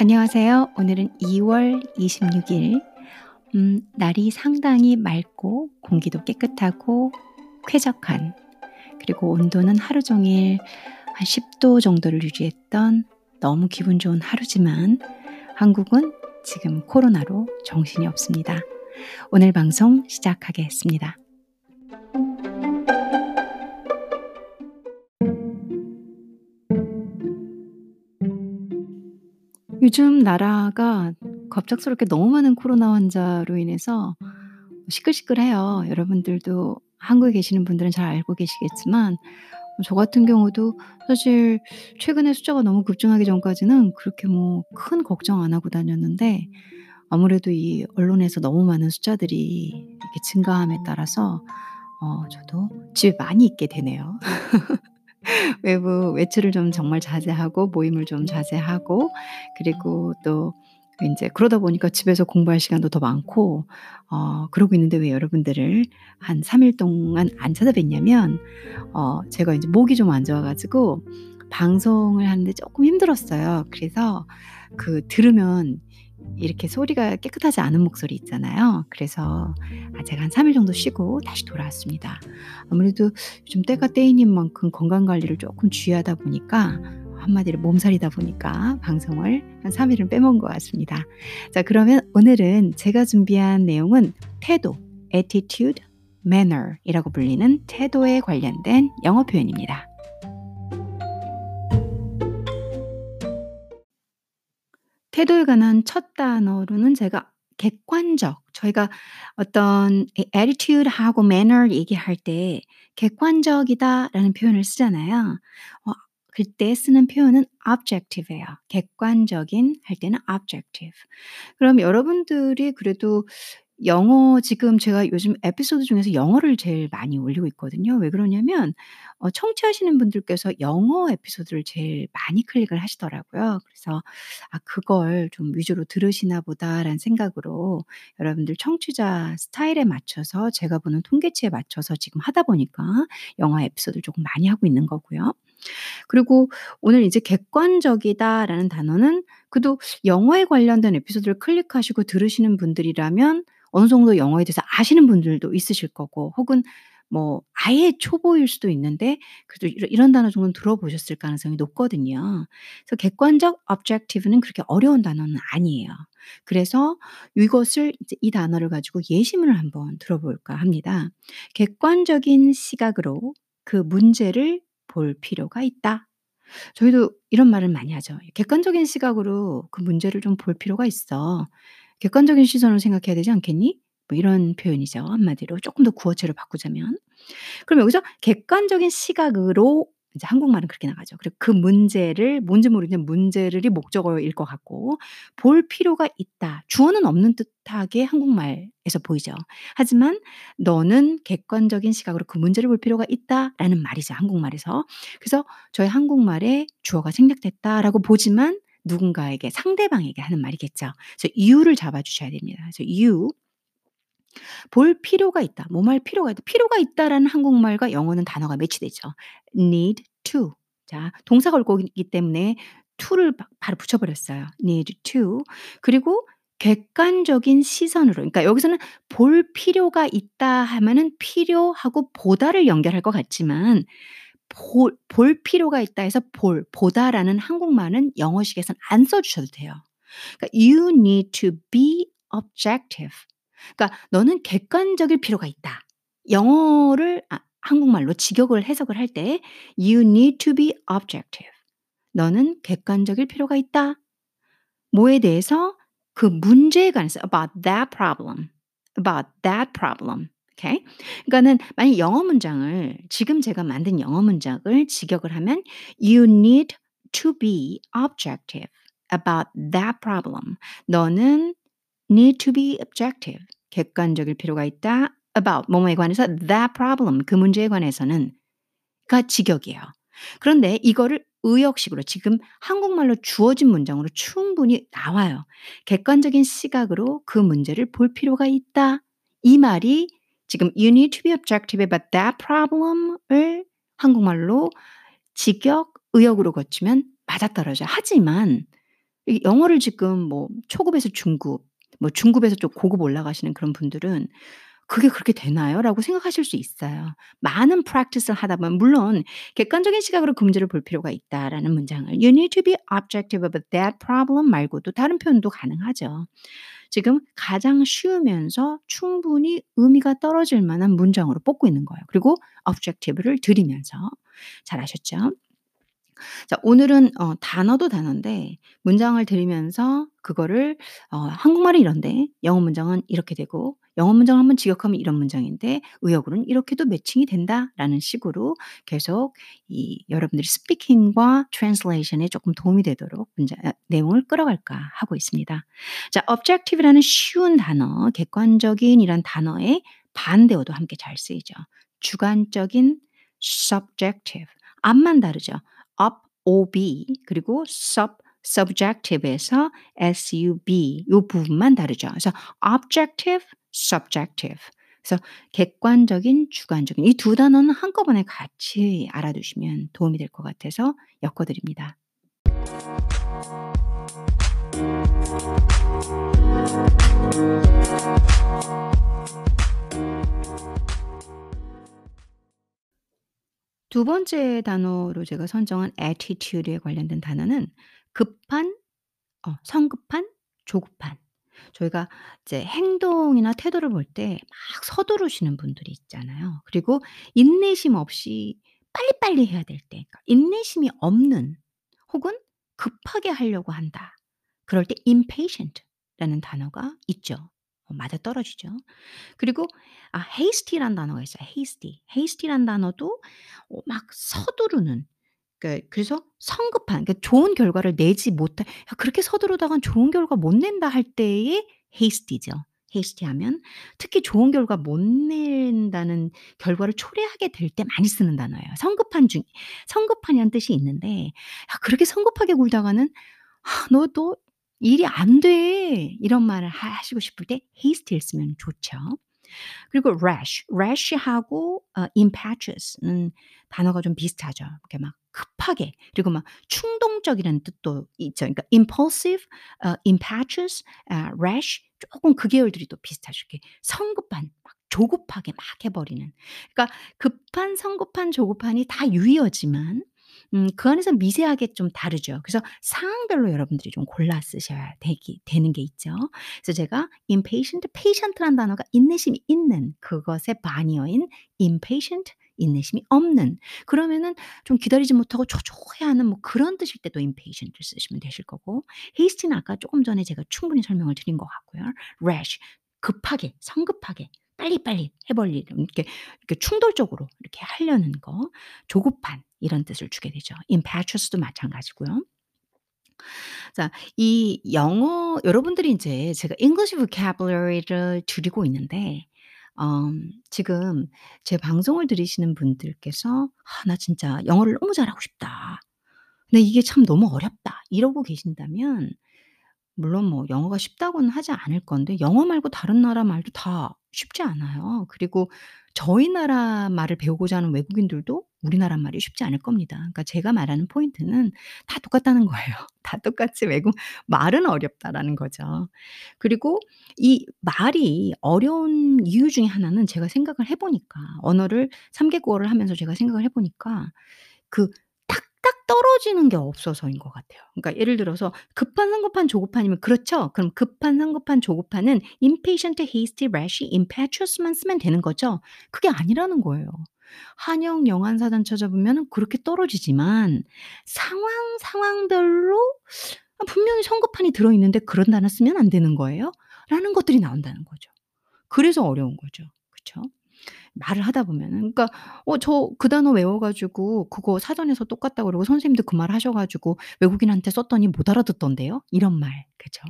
안녕하세요. 오늘은 2월 26일. 음, 날이 상당히 맑고 공기도 깨끗하고 쾌적한 그리고 온도는 하루 종일 한 10도 정도를 유지했던 너무 기분 좋은 하루지만 한국은 지금 코로나로 정신이 없습니다. 오늘 방송 시작하겠습니다. 요즘 나라가 갑작스럽게 너무 많은 코로나 환자로 인해서 시끌시끌해요. 여러분들도 한국에 계시는 분들은 잘 알고 계시겠지만 저 같은 경우도 사실 최근에 숫자가 너무 급증하기 전까지는 그렇게 뭐 큰 걱정 안 하고 다녔는데 아무래도 이 언론에서 너무 많은 숫자들이 이렇게 증가함에 따라서 어 저도 집에 많이 있게 되네요. 외부 외출을 좀 정말 자제하고 모임을 좀 자제하고 그리고 또 인제 그러다 보니까 집에서 공부할 시간도 더 많고 어 그러고 있는데 왜 여러분들을 한 3일 동안 안 찾아뵀냐면 어 제가 인제 목이 좀 안 좋아 가지고 방송을 하는데 쪼끔 힘들었어요. 그래서 그 들으면 이렇게 소리가 깨끗하지 않은 목소리 있잖아요. 그래서 아 제가 한 3일 정도 쉬고 다시 돌아왔습니다. 아무래도 요즘 때가 때이닌 만큼 건강 관리를 쪼끔 주의하다 보니까 한마디로 몸살이다 보니까 방송을 한 3 일은 빼먹은 것 같습니다. 자 그러면 오늘은 제가 준비한 내용은 태도, attitude, manner 이라고 불리는 태도에 관련된 영어 표현입니다. 태도에 관한 첫 단어로는 제가 객관적 저희가 어떤 이 attitude하고 manner 얘기할 때 "객관적이다."라는 표현을 쓰잖아요. 어 그때 쓰는 표현은 objective예요. 객관적인 할 때는 objective. 그럼 여러분들이 그래도 영어 지금 제가 요즘 에피소드 중에서 영어를 제일 많이 올리고 있거든요. 왜 그러냐면 어 청취하시는 분들께서 영어 에피소드를 제일 많이 클릭을 하시더라고요. 그래서 '아 그걸 좀 위주로 들으시나 보다.'라는 생각으로 여러분들 청취자 스타일에 맞춰서 제가 보는 통계치에 맞춰서 지금 하다 보니까 영어 에피소드를 조금 많이 하고 있는 거고요. 그리고 오늘 이제 "객관적이다."라는 단어는 그래도 영어에 관련된 에피소드를 클릭하시고 들으시는 분들이라면 어느 정도 영어에 대해서 아시는 분들도 있으실 거고 혹은 뭐 아예 초보일 수도 있는데 그래도 이런 단어 정도는 들어보셨을 가능성이 높거든요. 그래서 객관적 objective는 그렇게 어려운 단어는 아니에요. 그래서 이것을 이 단어를 가지고 예시문을 한번 들어볼까 합니다. "객관적인 시각으로 그 문제를 볼 필요가 있다." 저희도 이런 말을 많이 하죠. "객관적인 시각으로 그 문제를 좀 볼 필요가 있어. 객관적인 시선으로 생각해야 되지 않겠니?" 뭐 이런 표현이죠 한마디로 쪼끔 더 구어체로 바꾸자면. 그럼 여기서 객관적인 시각으로 이제 한국말은 그렇게 나가죠. 그리고 그 문제를 뭔지 모르겠지만 문제를 이 목적어일 것 같고 "볼 필요가 있다." 주어는 없는 듯하게 한국말에서 보이죠. 하지만 "너는 객관적인 시각으로 그 문제를 볼 필요가 있다."라는 말이죠 한국말에서. 그래서 저희 한국말에 주어가 생략됐다라고 보지만 누군가에게 상대방에게 하는 말이겠죠. 그래서 이유를 잡아 주셔야 됩니다. 그래서 이유 볼 필요가 있다. 뭐할 필요가 있다. 필요가 있다라는 한국말과 영어는 단어가 매치되죠. need to. 자, 동사가 올 거기 때문에 to를 바 바로 붙여 버렸어요. need to. 그리고 객관적인 시선으로 그러니까 여기서는 볼 필요가 있다 하면은 필요하고 보다를 연결할 것 같지만 볼볼 필요가 있다 해서 볼, 보다라는 한국말은 영어식에선 안 써 주셔도 돼요. 그러니까 you need to be objective. 그러니까 "너는 객관적일 필요가 있다." 영어를 아 한국말로 직역을 해석을 할 때 "You need to be objective." 너는 객관적일 필요가 있다. 뭐에 대해서? 그 문제에 관해서 about that problem. about that problem. 오케이? 그러니까는 만약 영어 문장을 지금 제가 만든 영어 문장을 직역을 하면 "You need to be objective about that problem." 너는 need to be objective. 객관적일 필요가 있다. about 뭐뭐에 관해서 that problem 그 문제에 관해서는 가 직역이에요. 그런데 이거를 의역식으로 지금 한국말로 주어진 문장으로 충분히 나와요. 객관적인 시각으로 그 문제를 볼 필요가 있다. 이 말이 지금 you need to be objective about that problem을 한국말로 직역, 의역으로 거치면 맞아떨어져요. 하지만 이 영어를 지금 뭐 초급에서 중급 뭐 중급에서 좀 고급 올라가시는 그런 분들은 ' 그게 그렇게 되나요?'라고 생각하실 수 있어요. 많은 practice를 하다 보면 물론 객관적인 시각으로 그 문제를 볼 필요가 있다라는 문장을 "You need to be objective about that problem." 말고도 다른 표현도 가능하죠. 지금 가장 쉬우면서 충분히 의미가 떨어질 만한 문장으로 뽑고 있는 거예요. 그리고 objective를 들이면서. 잘하셨죠? 자 오늘은 어 단어도 단어인데 문장을 들으면서 그거를 어 한국말은 이런데 영어 문장은 이렇게 되고 영어 문장을 한번 직역하면 이런 문장인데 의역으로는 이렇게도 매칭이 된다라는 식으로 계속 이 여러분들이 speaking과 translation에 조금 도움이 되도록 문장 아 내용을 끌어갈까 하고 있습니다. 자 objective라는 쉬운 단어 객관적인이란 단어의 반대어도 함께 잘 쓰이죠. 주관적인 subjective 앞만 다르죠. Ob 그리고 sub subjective에서 sub 요 부분만 다르죠. 그래서 objective, subjective. 그래서 객관적인, 주관적인 이 두 단어는 한꺼번에 같이 알아두시면 도움이 될 것 같아서 엮어 드립니다. 두 번째 단어로 제가 선정한 attitude에 관련된 단어는 급한 어 성급한, 조급한. 저희가 이제 행동이나 태도를 볼 때 막 서두르시는 분들이 있잖아요. 그리고 인내심 없이 빨리빨리 해야 될 때 그러니까 인내심이 없는 혹은 급하게 하려고 한다. 그럴 때 impatient라는 단어가 있죠. 어 맞아 떨어지죠. 그리고 아 hasty라는 단어가 있어요. hasty. hasty라는 단어도 어 막 서두르는 그러니까 그래서 성급한 그러니까 좋은 결과를 내지 못할 '야 그렇게 서두르다간 좋은 결과 못 낸다.' 할 때의 hasty죠. hasty하면 특히 좋은 결과 못 낸다는 결과를 초래하게 될 때 많이 쓰는 단어예요. 성급한 중 성급한이라는 뜻이 있는데 '야 그렇게 성급하게 굴다가는 아너너 일이 안 돼.' 이런 말을 하 하시고 싶을 때 hasty를 쓰면 좋죠. 그리고 rash, rash하고 어 impetuous는 단어가 좀 비슷하죠. 이렇게 막 급하게 그리고 막 충동적이라는 뜻도 있죠. 그러니까 impulsive, 어 impetuous, 아 rash 쪼끔 그 계열들이 또 비슷하죠. 이렇게 성급한 막 조급하게 막 해 버리는. 그러니까 급한, 성급한, 조급한이 다 유의어지만 음 그 안에서 미세하게 좀 다르죠. 그래서 상황별로 여러분들이 좀 골라 쓰셔야 되기 되는 게 있죠. 그래서 제가 impatient, patient라는 단어가 인내심이 있는 그것의 반의어인 impatient 인내심이 없는 그러면은 좀 기다리지 못하고 초조해하는 뭐 그런 뜻일 때도 impatient을 쓰시면 되실 거고 hasty는 아까 쪼금 전에 제가 충분히 설명을 드린 것 같고요. rash 급하게, 성급하게 빨리빨리 해 버리는 이렇게 이렇게 충동적으로 이렇게 하려는 거 조급한 이런 뜻을 주게 되죠. impetuous도 마찬가지고요. 자 이 영어 여러분들이 인제 제가 English vocabulary를 드리고 있는데 음 지금 제 방송을 들으시는 분들께서 '아 나 진짜 영어를 너무 잘하고 싶다. 근데 이게 참 너무 어렵다.' 이러고 계신다면 물론 뭐 영어가 쉽다고는 하지 않을 건데 영어 말고 다른 나라 말도 다 쉽지 않아요. 그리고 저희 나라 말을 배우고자 하는 외국인들도 우리나라 말이 쉽지 않을 겁니다. 그러니까 제가 말하는 포인트는 다 똑같다는 거예요. 다 똑같이 외국 말은 어렵다라는 거죠. 그리고 이 말이 어려운 이유 중에 하나는 제가 생각을 해 보니까 언어를 3 개국어를 하면서 제가 생각을 해 보니까 그 딱딱 떨어지는 게 없어서인 것 같아요. 그러니까 예를 들어서 급한, 성급한, 조급한이면 그렇죠. 그럼 급한, 성급한, 조급한은 impatient, hasty, rash, impetuous만 쓰면 되는 거죠. 그게 아니라는 거예요. 한영 영한사전 찾아보면은 그렇게 떨어지지만 상황, 상황별로 아 분명히 성급한이 들어있는데 그런 단어 쓰면 안 되는 거예요? 라는 것들이 나온다는 거죠. 그래서 어려운 거죠. 그쵸? 말을 하다 보면은. 그러니까 어 저 그 단어 외워 가지고 그거 사전에서 똑같다고 그러고 선생님도 그 말 하셔 가지고 외국인한테 썼더니 못 알아듣던데요. 이런 말. 그죠?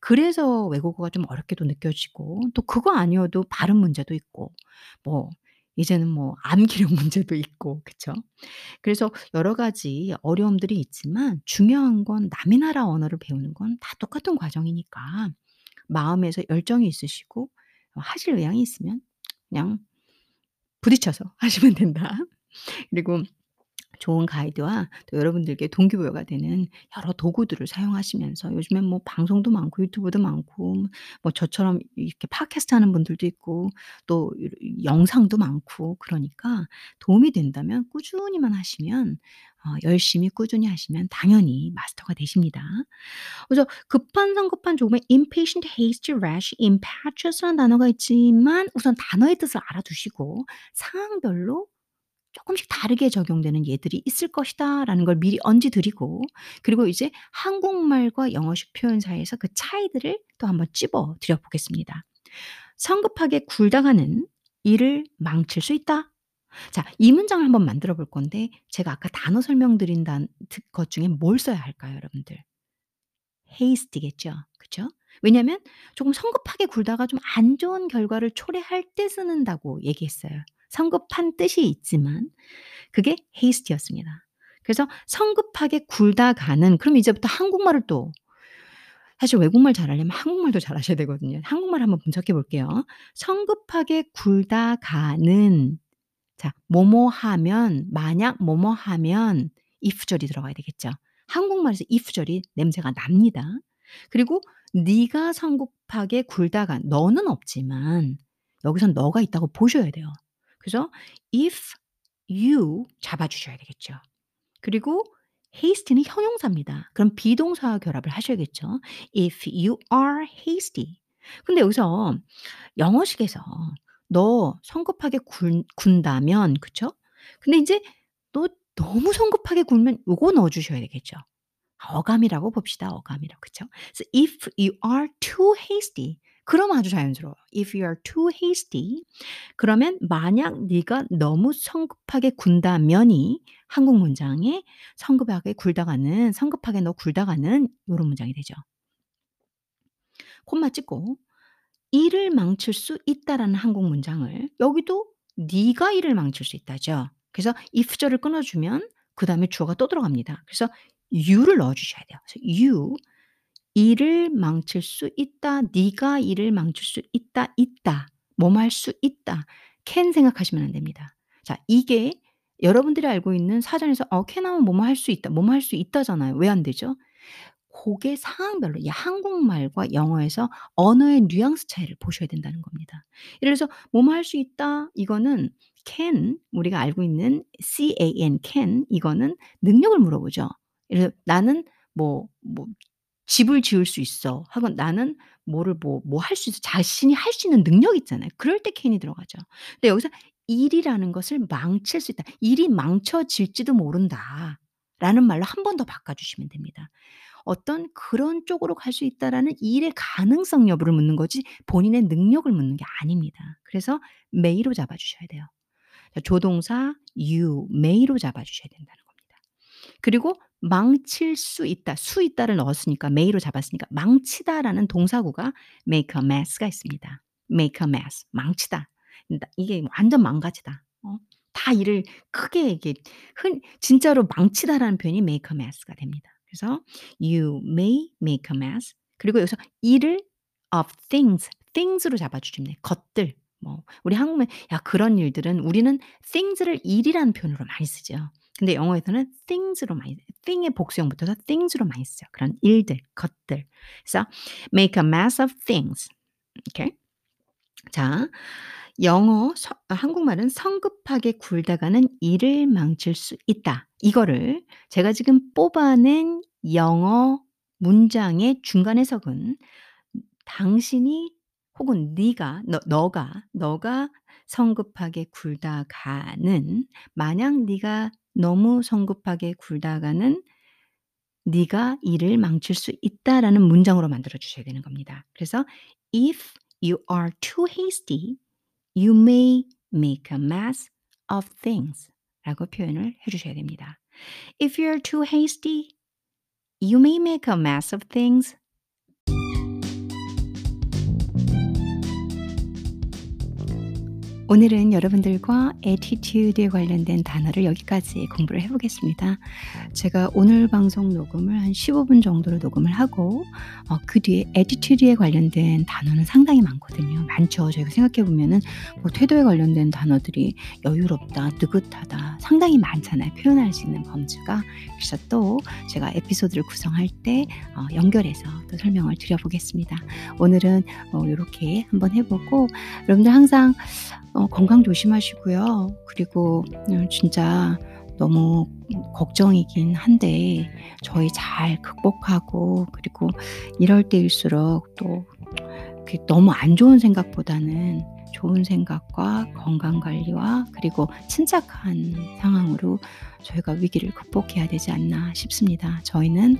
그래서 외국어가 좀 어렵게도 느껴지고 또 그거 아니어도 발음 문제도 있고 뭐 이제는 뭐 암기력 문제도 있고 그쵸? 그래서 여러 가지 어려움들이 있지만 중요한 건 남의 나라 언어를 배우는 건 다 똑같은 과정이니까 마음에서 열정이 있으시고 어 하실 의향이 있으면 그냥 부딪혀서 하시면 된다. 그리고 좋은 가이드와 또 여러분들께 동기부여가 되는 여러 도구들을 사용하시면서 요즘엔 뭐 방송도 많고 유튜브도 많고 뭐 저처럼 이렇게 팟캐스트 하는 분들도 있고 또이 영상도 많고 그러니까 도움이 된다면 꾸준히만 하시면 어 열심히 꾸준히 하시면 당연히 마스터가 되십니다. 그래서 급한, 성급한 조금의 impatient, hasty, rash, impetuous라는 단어가 있지만 우선 단어의 뜻을 알아두시고 상황별로 쪼끔씩 다르게 적용되는 예들이 있을 것이다 라는 걸 미리 언지 드리고 그리고 이제 한국말과 영어식 표현 사이에서 그 차이들을 또 한번 찝어 드려 보겠습니다. "성급하게 굴다가는 일을 망칠 수 있다." 자 이 문장을 한번 만들어 볼 건데 제가 아까 단어 설명드린 단드것 중에 뭘 써야 할까요 여러분들? hasty겠죠. 그쵸? 왜냐하면 조금 성급하게 굴다가 좀 안 좋은 결과를 초래할 때 쓰는다고 얘기했어요. 성급한 뜻이 있지만 그게 hasty였습니다. 그래서 성급하게 굴다 가는 그럼 이제부터 한국말을 또 사실 외국말 잘하려면 한국말도 잘하셔야 되거든요. 한국말 한번 분석해 볼게요. 성급하게 굴다 가는 자 뭐뭐 하면 만약 뭐뭐 하면 if절이 들어가야 되겠죠. 한국말에서 if절이 냄새가 납니다. 그리고 네가 성급하게 굴다가 너는 없지만 여기선 너가 있다고 보셔야 돼요. 그래서 if you 잡아 주셔야 되겠죠. 그리고 hasty는 형용사입니다. 그럼 비동사와 결합을 하셔야겠죠. if you are hasty. 근데 여기서 영어식에서 너 성급하게 군 군다면 그쵸? 근데 인제 너 너무 성급하게 굴면 요거 넣어 주셔야 되겠죠. 어감이라고 봅시다. 어감이라고. 그쵸? 그래서 if you are too hasty 그러면 아주 자연스러워요. if you are too hasty 그러면 만약 네가 너무 성급하게 군다면이 한국 문장에 성급하게 굴다가는 성급하게 너 굴다가는 요런 문장이 되죠. 콤마 찍고 "일을 망칠 수 있다."라는 한국 문장을 여기도 네가 일을 망칠 수 있다죠. 그래서 if절을 끊어 주면 그 다음에 주어가 또 들어갑니다. 그래서 you를 넣어 주셔야 돼요. 그래서 you 일을 망칠 수 있다. 네가 일을 망칠 수 있다. 있다. 뭐뭐 할수 있다. can 생각하시면 안 됩니다. 자 이게 여러분들이 알고 있는 사전에서 어 can 하면 뭐뭐 할 수 있다. 뭐뭐 할 수 있다잖아요. 왜 안 되죠? 고게 상황별로 이 한국말과 영어에서 언어의 뉘앙스 차이를 보셔야 된다는 겁니다. 예를 들어서 "뭐뭐 할 수 있다." 이거는 can 우리가 알고 있는 can can 이거는 능력을 물어보죠. 예를 들어 "나는 뭐뭐 집을 지을 수 있어." 하고 "나는 뭐를 뭐 뭐 할 수 있어." 자신이 할 수 있는 능력이 있잖아요. 그럴 때 can이 들어가죠. 근데 여기서 "일이라는 것을 망칠 수 있다. 일이 망쳐질지도 모른다."라는 말로 한 번 더 바꿔 주시면 됩니다. 어떤 그런 쪽으로 갈 수 있다라는 일의 가능성 여부를 묻는 거지 본인의 능력을 묻는 게 아닙니다. 그래서 may로 잡아 주셔야 돼요. 자 조동사 you, may로 잡아 주셔야 된다는 겁니다. 그리고 망칠 수 있다, 수 있다를 넣었으니까 may로 잡았으니까 망치다라는 동사구가 make a mess가 있습니다. make a mess 망치다. 나 이게 완전 망가지다. 어 다 일을 크게 이게 흔 진짜로 망치다라는 표현이 make a mess가 됩니다. 그래서 you may make a mess 그리고 여기서 일을 of things, things로 잡아 주시면 돼요. 것들 뭐 우리 한국말 야 그런 일들은 우리는 things를 일이라는 표현으로 많이 쓰죠. 근데 영어에서는 things로 많이 thing의 복수형 붙어서 things로 많이 쓰죠. 그런 일들, 것들. 그래서 make a mess of things. 오케이. 자 영어 서 한국말은 "성급하게 굴다가는 일을 망칠 수 있다." 이거를 제가 지금 뽑아낸 영어 문장의 중간 해석은 당신이 혹은 네가 너 너가 너가 성급하게 굴다가는 만약 네가 너무 성급하게 굴다가는 네가 일을 망칠 수 있다라는 문장으로 만들어 주셔야 되는 겁니다. 그래서 if you are too hasty, you may make a mess of things 라고 표현을 해 주셔야 됩니다. If you're too hasty, you may make a mess of things. 오늘은 여러분들과 attitude에 관련된 단어를 여기까지 공부를 해 보겠습니다. 제가 오늘 방송 녹음을 한 15분 정도로 녹음을 하고 어 그 뒤에 attitude에 관련된 단어는 상당히 많거든요. 많죠. 저희가 생각해 보면은 뭐 태도에 관련된 단어들이 여유롭다, 느긋하다 상당히 많잖아요. 표현할 수 있는 범주가. 그래서 또 제가 에피소드를 구성할 때 어 연결해서 또 설명을 드려 보겠습니다. 오늘은 어 요렇게 한번 해 보고 여러분들 항상 어 건강 조심하시고요. 그리고 음 진짜 너무 걱정이긴 한데 저희 잘 극복하고 그리고 이럴 때일수록 또그 너무 안 좋은 생각보다는 좋은 생각과 건강 관리와 그리고 침착한 상황으로 저희가 위기를 극복해야 되지 않나 싶습니다. 저희는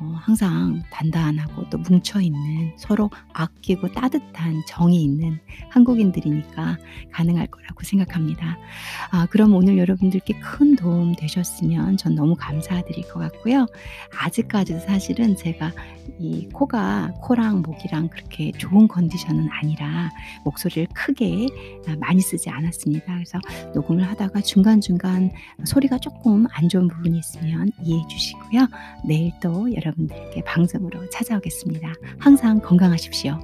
어 항상 단단하고 또 뭉쳐 있는 서로 아끼고 따뜻한 정이 있는 한국인들이니까 가능할 거라고 생각합니다. 아 그럼 오늘 여러분들께 큰 도움 되셨으면 전 너무 감사드릴 것 같고요. 아직까지도 사실은 제가 이 코가 코랑 목이랑 그렇게 좋은 컨디션은 아니라 목소리를 크게 아 많이 쓰지 않았습니다. 그래서 녹음을 하다가 중간중간 소리가 쪼끔 안 좋은 부분이 있으면 이해해 주시고요. 내일 또 여러분들께 방송으로 찾아오겠습니다. 항상 건강하십시오.